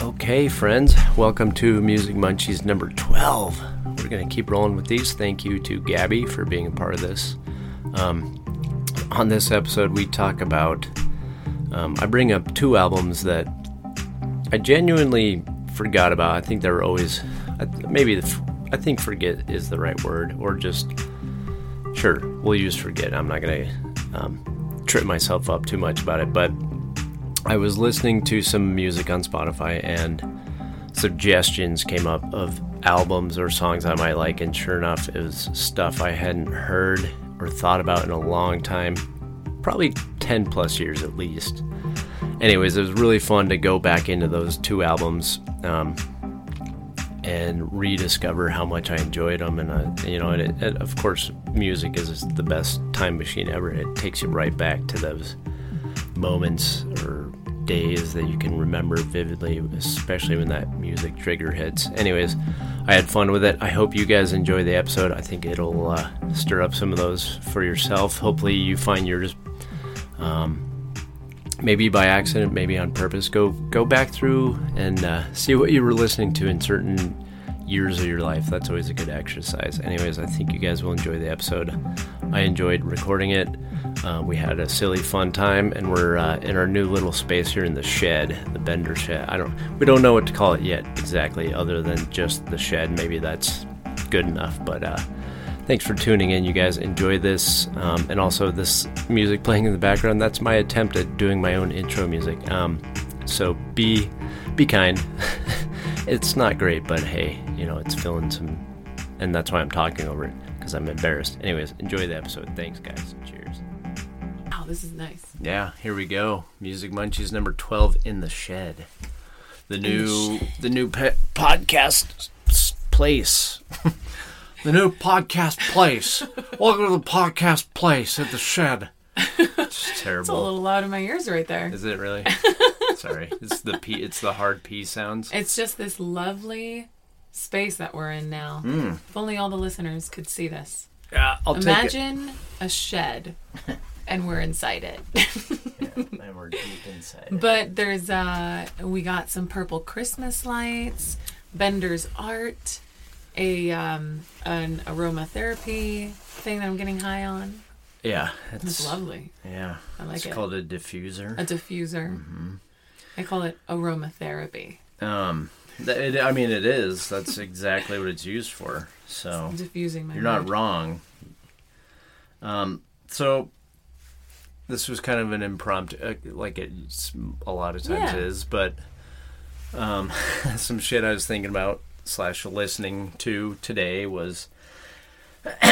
Okay, friends, welcome to Music Munchies number 12. We're going to keep rolling with these. Thank you to Gabby for being a part of this. Um, on this episode, we talk about. Um, I bring up two albums that I genuinely forgot about. I think they're always. Maybe the, I think forget is the right word, or just. Sure, we'll use forget. I'm not going to um, trip myself up too much about it, but I was listening to some music on Spotify and suggestions came up of albums or songs I might like, and sure enough, it was stuff I hadn't heard or thought about in a long time probably 10 plus years at least. Anyways, it was really fun to go back into those two albums um, and rediscover how much I enjoyed them. And, uh, you know, it, it, of course, music is the best time machine ever. It takes you right back to those moments or days that you can remember vividly, especially when that music trigger hits. Anyways, I had fun with it. I hope you guys enjoy the episode. I think it'll uh, stir up some of those for yourself. Hopefully, you find yours. Um, maybe by accident, maybe on purpose. Go go back through and uh, see what you were listening to in certain years of your life. That's always a good exercise. Anyways, I think you guys will enjoy the episode. I enjoyed recording it. Uh, we had a silly, fun time, and we're uh, in our new little space here in the shed, the Bender shed. I don't, we don't know what to call it yet exactly, other than just the shed. Maybe that's good enough. But uh, thanks for tuning in, you guys. Enjoy this, um, and also this music playing in the background. That's my attempt at doing my own intro music. Um, so be, be kind. it's not great, but hey, you know, it's filling some, and that's why I'm talking over it because I'm embarrassed. Anyways, enjoy the episode. Thanks, guys. This is nice. Yeah, here we go. Music Munchies number 12 in the shed. The new the, shed. the new pe- podcast place. the new podcast place. Welcome to the podcast place at the shed. It's terrible. It's a little loud in my ears right there. Is it really? Sorry. It's the p it's the hard p sounds. It's just this lovely space that we're in now. Mm. If only all the listeners could see this. Yeah, I'll Imagine a shed, and we're inside it. yeah, and we're deep inside. But there's uh, we got some purple Christmas lights, Bender's art, a um, an aromatherapy thing that I'm getting high on. Yeah, it's, it's lovely. Yeah, I like it's it. It's called a diffuser. A diffuser. Mm-hmm. I call it aromatherapy. Um, it, I mean, it is. That's exactly what it's used for. So it's diffusing my. You're not wrong. Um, so this was kind of an impromptu, uh, like it a lot of times yeah. is, but um, some shit I was thinking about slash listening to today was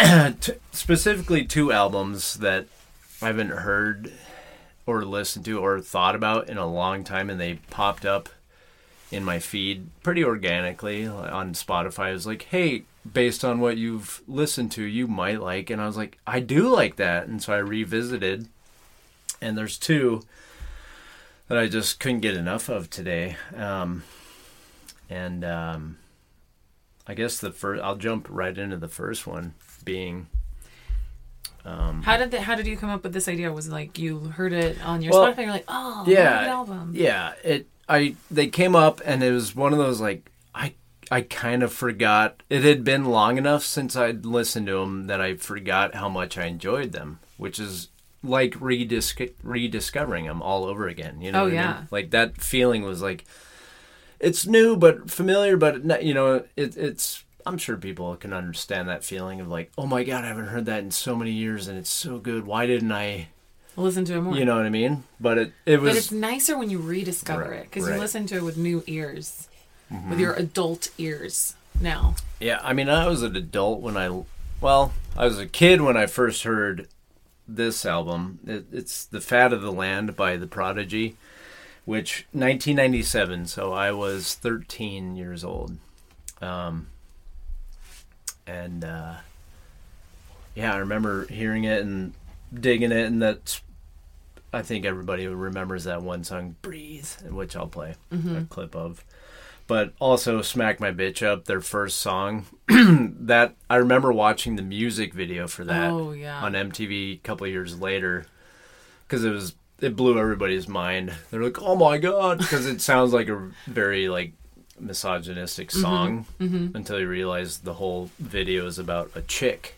t- specifically two albums that I haven't heard or listened to or thought about in a long time, and they popped up in my feed pretty organically on Spotify. I was like, hey, based on what you've listened to, you might like. And I was like, I do like that. And so I revisited. And there's two that I just couldn't get enough of today. Um, and um, I guess the first, I'll jump right into the first one being. Um, how did the, how did you come up with this idea? Was it like you heard it on your well, Spotify? You're like, oh, yeah, album. Yeah, it I they came up and it was one of those like I I kind of forgot it had been long enough since I'd listened to them that I forgot how much I enjoyed them, which is like redis- rediscovering them all over again. You know? Oh yeah. I mean? Like that feeling was like it's new but familiar, but you know it, it's. I'm sure people can understand that feeling of like, oh my god, I haven't heard that in so many years and it's so good. Why didn't I listen to it more. You know what I mean? But it it was. But it's nicer when you rediscover right, it because right. you listen to it with new ears, mm-hmm. with your adult ears now. Yeah, I mean, I was an adult when I, well, I was a kid when I first heard this album. It, it's "The Fat of the Land" by The Prodigy, which 1997. So I was 13 years old, um, and uh, yeah, I remember hearing it and digging it, and that's I think everybody remembers that one song, "Breathe," which I'll play mm-hmm. a clip of. But also, "Smack My Bitch Up," their first song. that I remember watching the music video for that. Oh, yeah. On MTV a couple years later, because it was it blew everybody's mind. They're like, "Oh my god," because it sounds like a very like misogynistic mm-hmm. song mm-hmm. until you realize the whole video is about a chick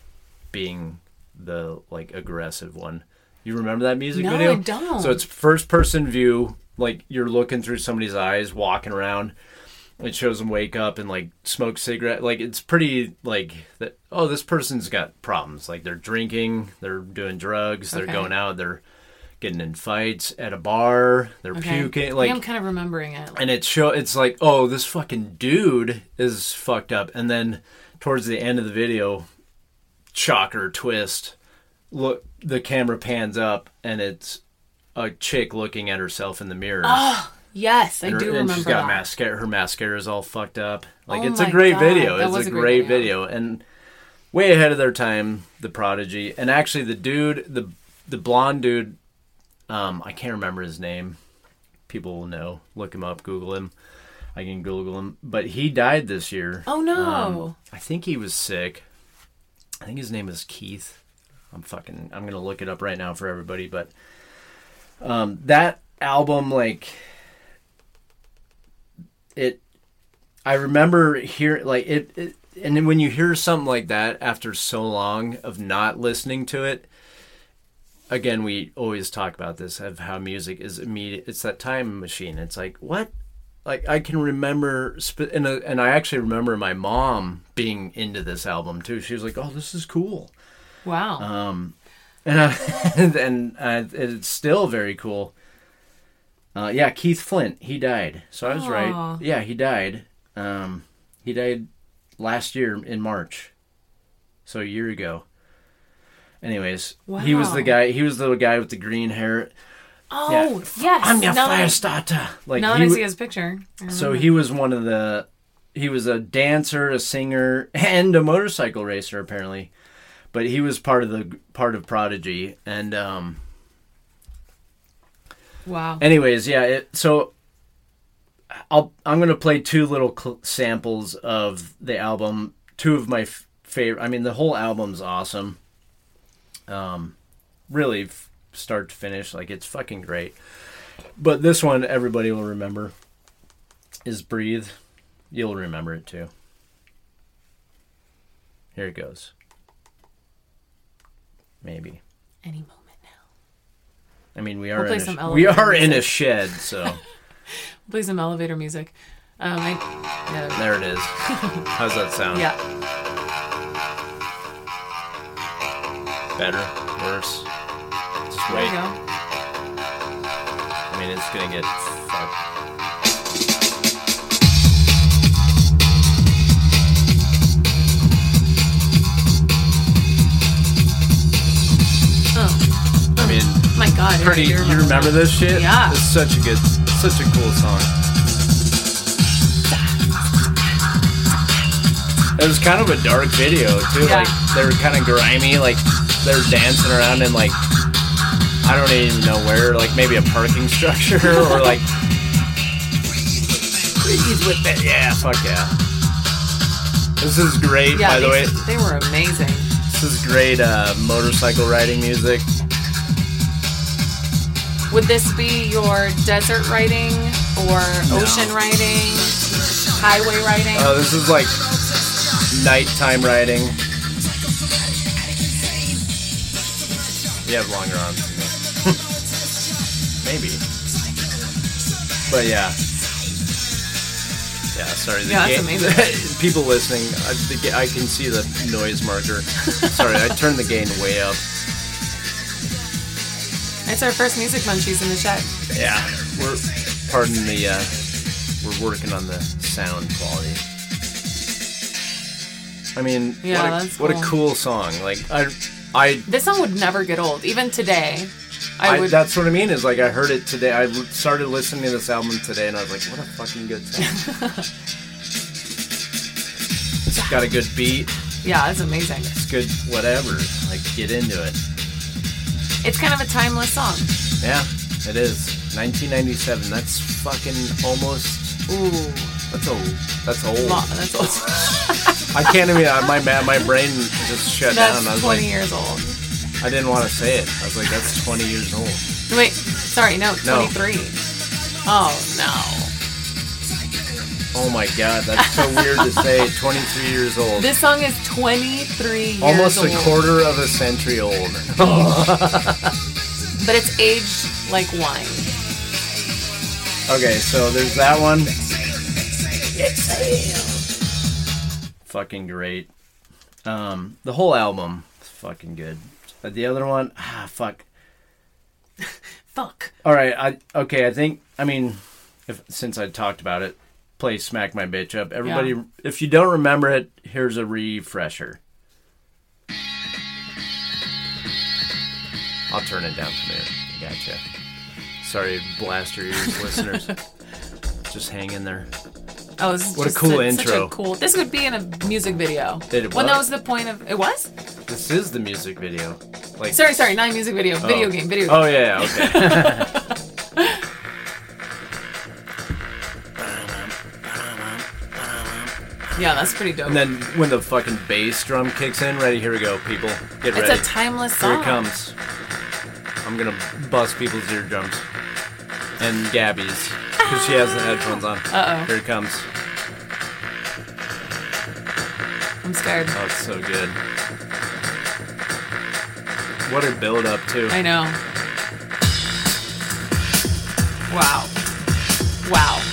being the like aggressive one. You remember that music No, video? I don't. So it's first person view, like you're looking through somebody's eyes, walking around. It shows them wake up and like smoke cigarette. Like it's pretty like that. Oh, this person's got problems. Like they're drinking, they're doing drugs, they're Okay. going out, they're getting in fights at a bar, they're Okay. puking. Like I'm kind of remembering it. and it show it's like oh this fucking dude is fucked up and then towards the end of the video shocker twist look the camera pans up and it's a chick looking at herself in the mirror yes, I and, her- do and remember she's got that. mascara her mascara is all fucked up. Like Oh it's a great God, video. it's a a great great video. video. And way ahead of their time the prodigy. And actually the dude the the blonde dude um i can't remember his name. People will know. Look him up google him. I can google him. But he died this year. Oh no. um, i think he was sick. I think his name is keith. I'm fucking i'm gonna look it up right now for everybody but um that album like it i remember hearing like it, it and then when you hear something like that after so long of not listening to it again we always talk about this of how music is immediate it's that time machine it's like what like i can remember sp- and, uh, and i actually remember my mom being into this album too she was like oh this is cool wow. um, and uh, and uh, it's still very cool. Uh, yeah, Keith Flint, he died. So I was Aw. right. Yeah, he died. Um, he died last year in March, so a year ago. Anyways, he was the guy. He was the guy with the green hair. oh yes. I'm your fire starter. Like Now he that I see his picture. So he was one of the he was a dancer, a singer, and a motorcycle racer apparently. But he was part of the part of Prodigy and um Wow. anyways, yeah, it so I'll I'm going to play two little cl- samples of the album, two of my f- favorite I mean the whole album's awesome. Um really f- start to finish like it's fucking great. But this one everybody will remember is Breathe. You'll remember it too. Here it goes. Maybe. Any moment. I mean, we are We'll in a, we are in a shed, so Play some elevator music. Um, I, yeah. there it is. How's that sound? yeah. Better? Worse? Just wait. I mean, it's gonna get fucked. Oh I mean, my god. Pretty. You remember that. this shit? Yeah. It's such a good, such a cool song. It was kind of a dark video too. Yeah. Like they were kind of grimy. Like they were dancing around in like I don't even know where. Like maybe a parking structure or like. Please with it. Yeah. Fuck yeah. This is great. Yeah, by the way, they were amazing. this is great uh, motorcycle riding music. Would this be your desert riding or ocean riding, highway riding? Oh, uh, this is like nighttime riding. You have longer arms than me. Maybe. But yeah. Yeah, sorry. The Yeah, amazing. people listening, I, the, I can see the noise marker. sorry, I turned the gain way up. It's our first music munchies in the shed. Yeah, we're pardon the uh, we're working on the sound quality. I mean, Yeah, what, a, that's what a cool. cool song! Like I, I, This song would never get old. Even today, I, I, would. that's what I mean. Is like I heard it today. I started listening to this album today, and I was like, what a fucking good song! it's got a good beat. yeah, it's amazing. It's good, whatever. Like get into it. It's kind of a timeless song. Yeah, it is. 1997. That's fucking almost. Ooh, That's old. That's old. lo- that's old. I can't even. My my brain just shut down. I That's was 20 like, years old. I didn't want to say it. I was like, that's 20 years old. Wait, sorry, no, No. 23. Oh no. Oh my god, that's so weird to say. 23 years old. This song is 23 years old. Almost old. a quarter of a century old. But it's aged like wine. Okay, so there's that one. Fucking great. Um, the whole album is fucking good. But the other one, ah, fuck. Fuck. All right, I okay. I think I mean, if since I talked about it, play "Smack My Bitch Up." Everybody, Yeah. if you don't remember it, here's a refresher. I'll turn it down from there. Gotcha. Sorry, blast your ears, listeners. Just hang in there. Oh, this is What a cool such intro. a cool. This would be in a music video. It Well, that was? the point of. It was. This is the music video. Like, Sorry, sorry, not a music video. Oh. Video Oh. game. Video. game. Oh yeah, yeah, Yeah, that's pretty dope. and then when the fucking bass drum kicks in, ready? Here we go, people. Get ready. it's a timeless song. Here it comes. I'm gonna bust people's eardrums and Gabby's because she has the headphones on. Uh-oh. Here it comes. I'm scared. Oh, it's so good. What a build up too. I know. Wow. Wow.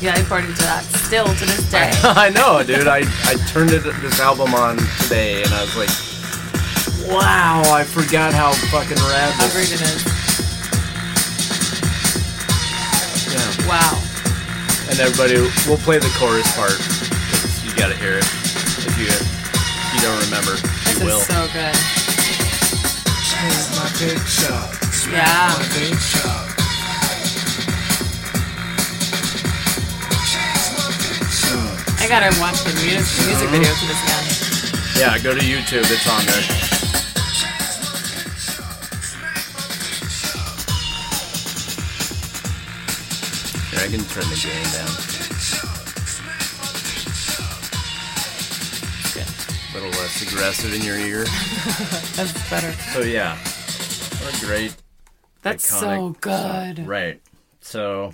Yeah, I partied to that still to this day. I know, dude. I, I turned it, this album on today and I was like, wow, I forgot how fucking rad How this great it is. Yeah. Wow. And everybody, we'll play the chorus part because you gotta hear it. If you if you don't remember, This you will. is so good. Here's my picture. Yeah. I gotta watch the music, music video to this again. yeah, go to YouTube. It's on there. Here, I can turn the gain down. A little less aggressive in your ear. That's better. So yeah, what a great That's so iconic good. Right. So,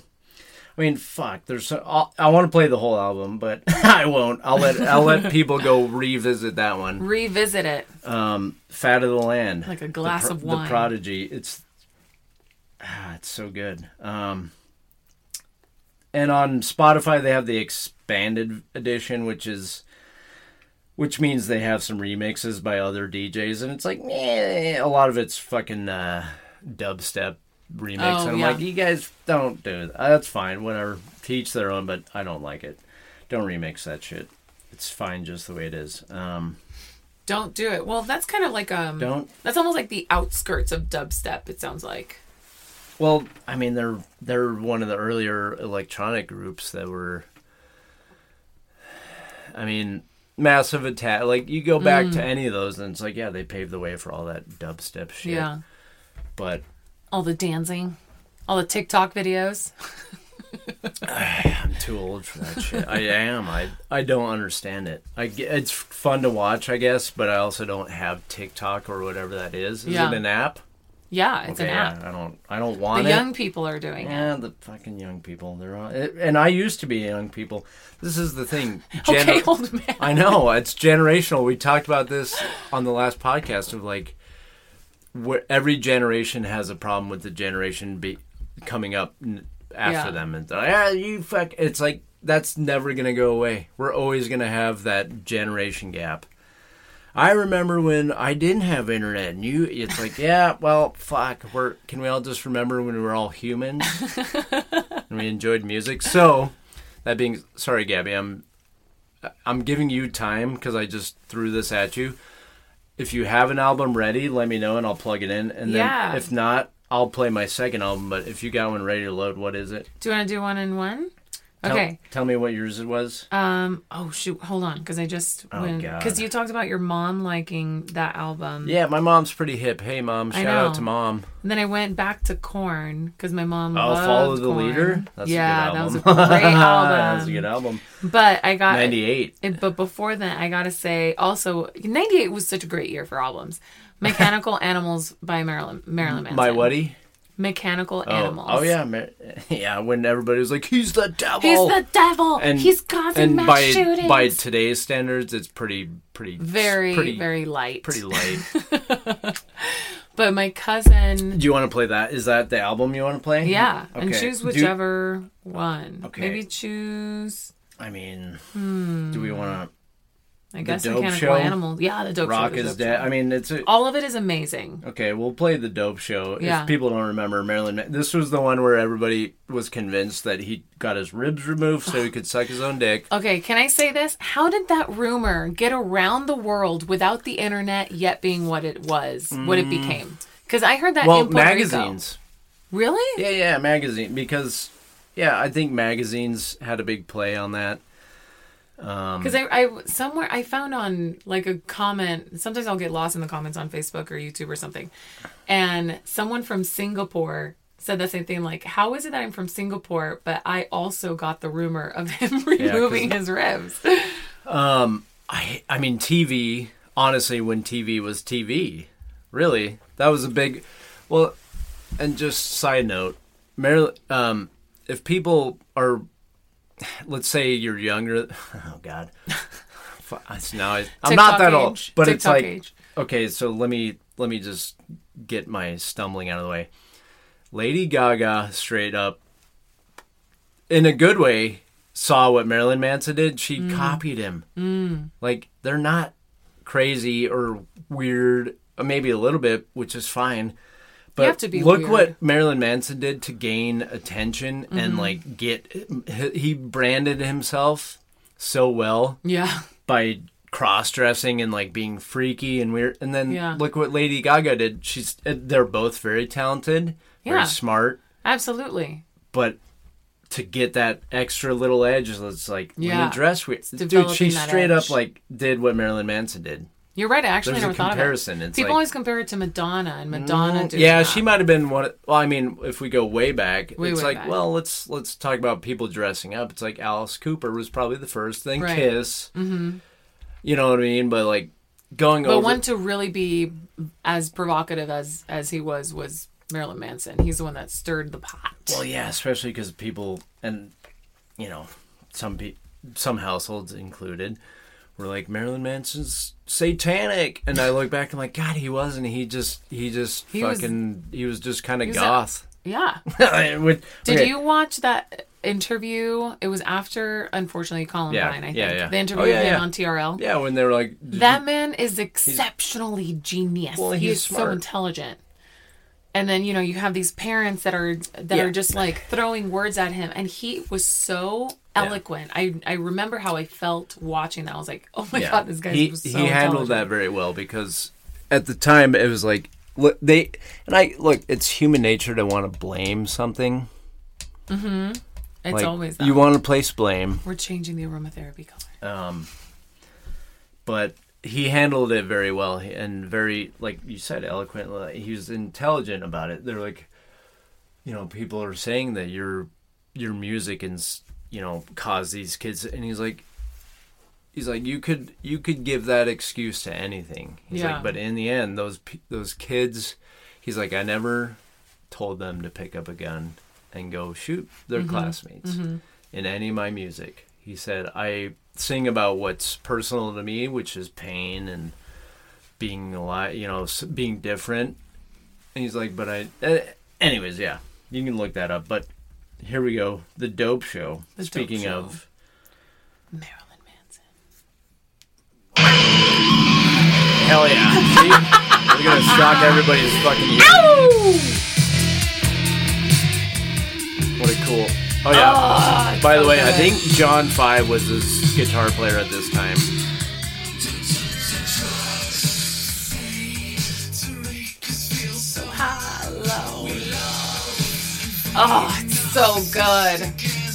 I mean, fuck. There's. So, I'll, I want to play the whole album, but I won't. I'll let I'll let people go revisit that one. Revisit it. Um, Fat of the Land, Like a glass the, of wine. The. Prodigy. It's ah, it's so good. Um, and on Spotify they have the expanded edition, which is. Which means they have some remixes by other DJs, and it's like, eh, a lot of it's fucking uh, dubstep remix. Oh, and I'm yeah. like, you guys don't do that. That's fine, whatever. Teach their own, but I don't like it. Don't remix that shit. It's fine just the way it is. Um, Don't do it. Well, that's kind of like um. don't That's almost like the outskirts of dubstep. It sounds like. Well, I mean, they're they're one of the earlier electronic groups that were. I mean, massive attack. Like you go back to any of those, and it's like, yeah, they paved the way for all that dubstep shit. Yeah. But All the dancing, all the TikTok videos. I'm too old for that shit. I am. I I don't understand it. I it's fun to watch, I guess, but I also don't have TikTok or whatever that is. Is Yeah. it an app? Yeah, it's Okay, an app. yeah, I don't. I don't want The it. young people are doing it. Yeah, the fucking young people. They're on, it, and I used to be young people. This is the thing. Okay, old man. I know it's generational. We talked about this on the last podcast of like, where every generation has a problem with the generation be coming up after Yeah. them, and they're like, ah, you fuck. It's like that's never gonna go away. We're always gonna have that generation gap. I remember when I didn't have internet, and you. It's like, yeah, well, fuck. We're can we all just remember when we were all humans and we enjoyed music? So, that being, sorry, Gabby, I'm I'm giving you time because I just threw this at you. If you have an album ready, let me know and I'll plug it in. And then Yeah. if not, I'll play my second album. But if you got one ready to load, what is it? Do you want to do one in one? Tell- Okay. Tell, me what yours was. Um. Oh shoot. Hold on, because I just Oh, because you talked about your mom liking that album. Yeah, my mom's pretty hip. Hey, mom, shout out to mom. And then I went back to Korn because my mom. Oh, follow the Korn. leader. That's yeah, a good that was a great album. that was a good album. But I got Ninety-eight. But before then, I gotta say, also, '98 was such a great year for albums. Mechanical Animals by Marilyn Marilyn Manson. My whatty? Mechanical Oh, Animals. oh yeah, yeah. When everybody was like, "He's the devil," He's the devil. and He's causing and mass by shootings. by today's standards, it's pretty pretty very pretty very light. pretty light. But my cousin, Do you want to play that? Is that the album you want to play? yeah, and choose whichever one. Okay. Maybe choose. I mean, Hmm. do we want I guess Dope Mechanical Show? Animals. Yeah, the dope Rock show. is Dope dead. Show. I mean, it's a, All of it is amazing. okay. We'll play the dope show. Yeah. If people don't remember, Marilyn. Ma- This was the one where everybody was convinced that he got his ribs removed so he could suck his own dick. Okay, can I say this? How did that rumor get around the world without the internet yet being what it was, what it became? Because I heard that Mm. Well, in Puerto Rico. magazines. Really? Yeah, yeah, magazine because yeah, I think magazines had a big play on that. Um, Because I, I somewhere I found on like a comment. Sometimes I'll get lost in the comments on Facebook or YouTube or something, and someone from Singapore said the same thing. Like, how is it that I'm from Singapore, but I also got the rumor of him removing his ribs? Um, I I mean TV. Honestly, when TV was TV, really, that was a big. Well, and just side note, Marilyn. Um, if people are, let's say you're younger. Oh God. Now I, I'm not TikTok that old, age. but it's like age. okay. So let me let me just get my stumbling out of the way. Lady Gaga straight up, in a good way, saw what Marilyn Manson did. She Mm. copied him. Like they're not crazy or weird, uh, maybe a little bit, which is fine. But have to be look weird. what Marilyn Manson did to gain attention Mm-hmm. and like get. He branded himself so well Yeah. by cross dressing and like being freaky and weird. And then Yeah. look what Lady Gaga did. She's uh, they're both very talented, Yeah. very smart, Absolutely. but to get that extra little edge, it's like when Yeah. you dress weird. Dude, she straight up like did what Marilyn Manson did. You're right. I actually There's never thought comparison. of it. It's People like- always compare it to Madonna, and Madonna. did yeah, she might have been one. of- Well, I mean, if we go way back, Way, it's way like, back. well, let's let's talk about people dressing up. It's like Alice Cooper was probably the first, then Right. Kiss. Mm-hmm. You know what I mean? But like going But over. one to really be as provocative as as he was was Marilyn Manson. He's the one that stirred the pot. Well, yeah, especially because people and you know some pe- some households included were like Marilyn Manson's satanic, and I look back and like, God, he wasn't. He just he just He was- fucking he was just kind of was a- goth. yeah. Would- Did okay. you watch that interview? It was after, unfortunately, Columbine. Yeah, I think yeah, yeah. the interview Oh, yeah, yeah. on TRL. Yeah, when they were like, That man is exceptionally genius. Well, he he's so intelligent. And then you know you have these parents that are that Yeah. are just like throwing words at him, and he was so eloquent. I I remember how I felt watching that. I was like, oh my Yeah. god, this guy he, was so he handled that very well because at the time it was like look they and I look it's human nature to want to blame something. Mm-hmm. It's Like, always that. you want to place blame, We're changing the aromatherapy color. um, but he handled it very well and very like you said eloquently. He was intelligent about it. They're like, you know, people are saying that your your music and you know cause these kids, and he's like. He's like you could you could give that excuse to anything. He's Yeah. like, but in the end, those those kids, he's like, I never told them to pick up a gun and go shoot their Mm-hmm. classmates in any of my music. He said, I sing about what's personal to me, which is pain and being alive, you know, being different. And he's like, but I, uh, anyways, yeah, you can look that up. But here we go. The Dope Show. The Dope Speaking Show. of, Marilyn Manson. hell yeah. See? We're going to shock everybody's fucking ears. What a cool. Oh, yeah. Ah, By the so way, I think John Five was his guitar player at this time. Oh, so good.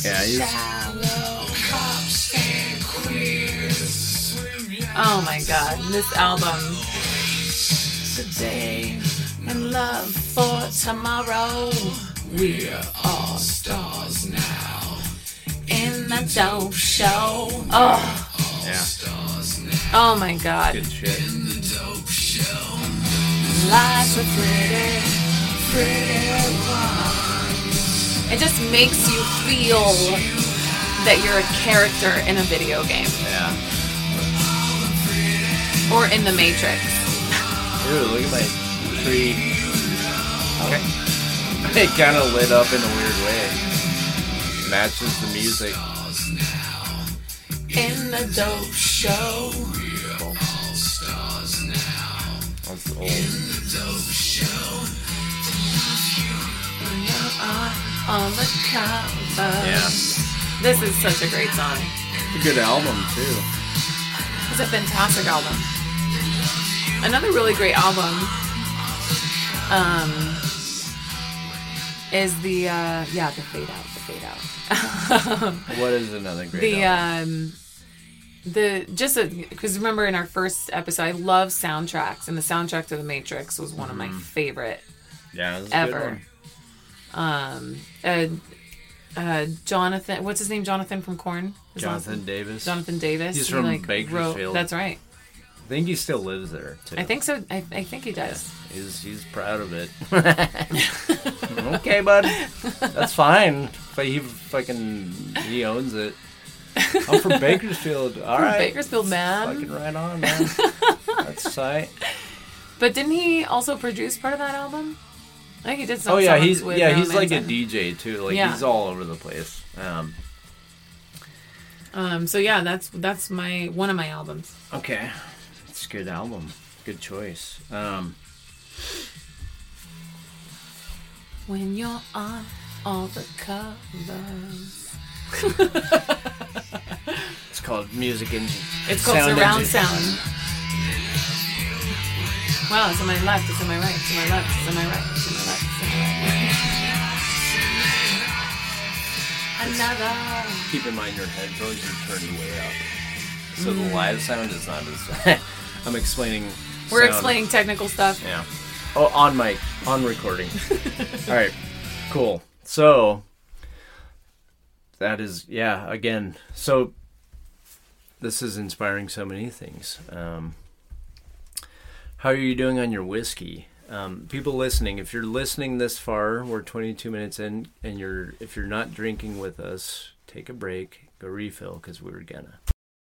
Yeah, he's Oh my god, this album. Today and love for tomorrow. We're all stars now. In the dope show. Oh, Yeah. oh my god. Good shit. Lies are pretty, pretty ones. It just makes you feel that you're a character in a video game Yeah. or in the Matrix. Dude, look at my tree. Okay. It kind of lit up in a weird way. Matches the music. In the dope show. Real. All stars now. That's the old. On the cover. Yeah. This is such a great song. It's a good album too. It's a fantastic album. Another really great album um, is the uh, yeah the fade out the fade out What is another great the album? um, the just because remember in our first episode I love soundtracks and the soundtrack to the Matrix was one of my favorite yeah, this a good ever. One. Um, uh, uh, Jonathan, what's his name? Jonathan from Korn. Jonathan Davis. Jonathan Davis. He's he, from wrote- Bakersfield. that's right. I think he still lives there too. I think so. I, I think he does. He's he's proud of it. okay, bud. That's fine. But he fucking he owns it. I'm from Bakersfield. All right. Bakersfield man. Fucking right on, man. That's tight. But didn't he also produce part of that album? I think he did some. Oh yeah, he's yeah Marilyn he's like a DJ too. Like Yeah. he's all over the place. Um, Um. So yeah, that's that's my one of my albums. okay, it's a good album. Good choice. Um, When you're on all the covers. it's called Music Engine. It's called Sound surround Engine. sound. Wow, it's on my left, it's on my right, it's on my left, it's on my right, it's on my left, it's on my right. Another. Keep in mind your headphones are turned way up, so the live sound is not as. I'm explaining. We're sound. explaining technical stuff. Yeah. Oh, on mic, on recording. All right, cool. So that is, yeah. Again, so this is inspiring so many things. Um, how are you doing on your whiskey? Um, people listening, if you're listening this far, we're 22 minutes in, and you're if you're not drinking with us, take a break, go refill because we're gonna.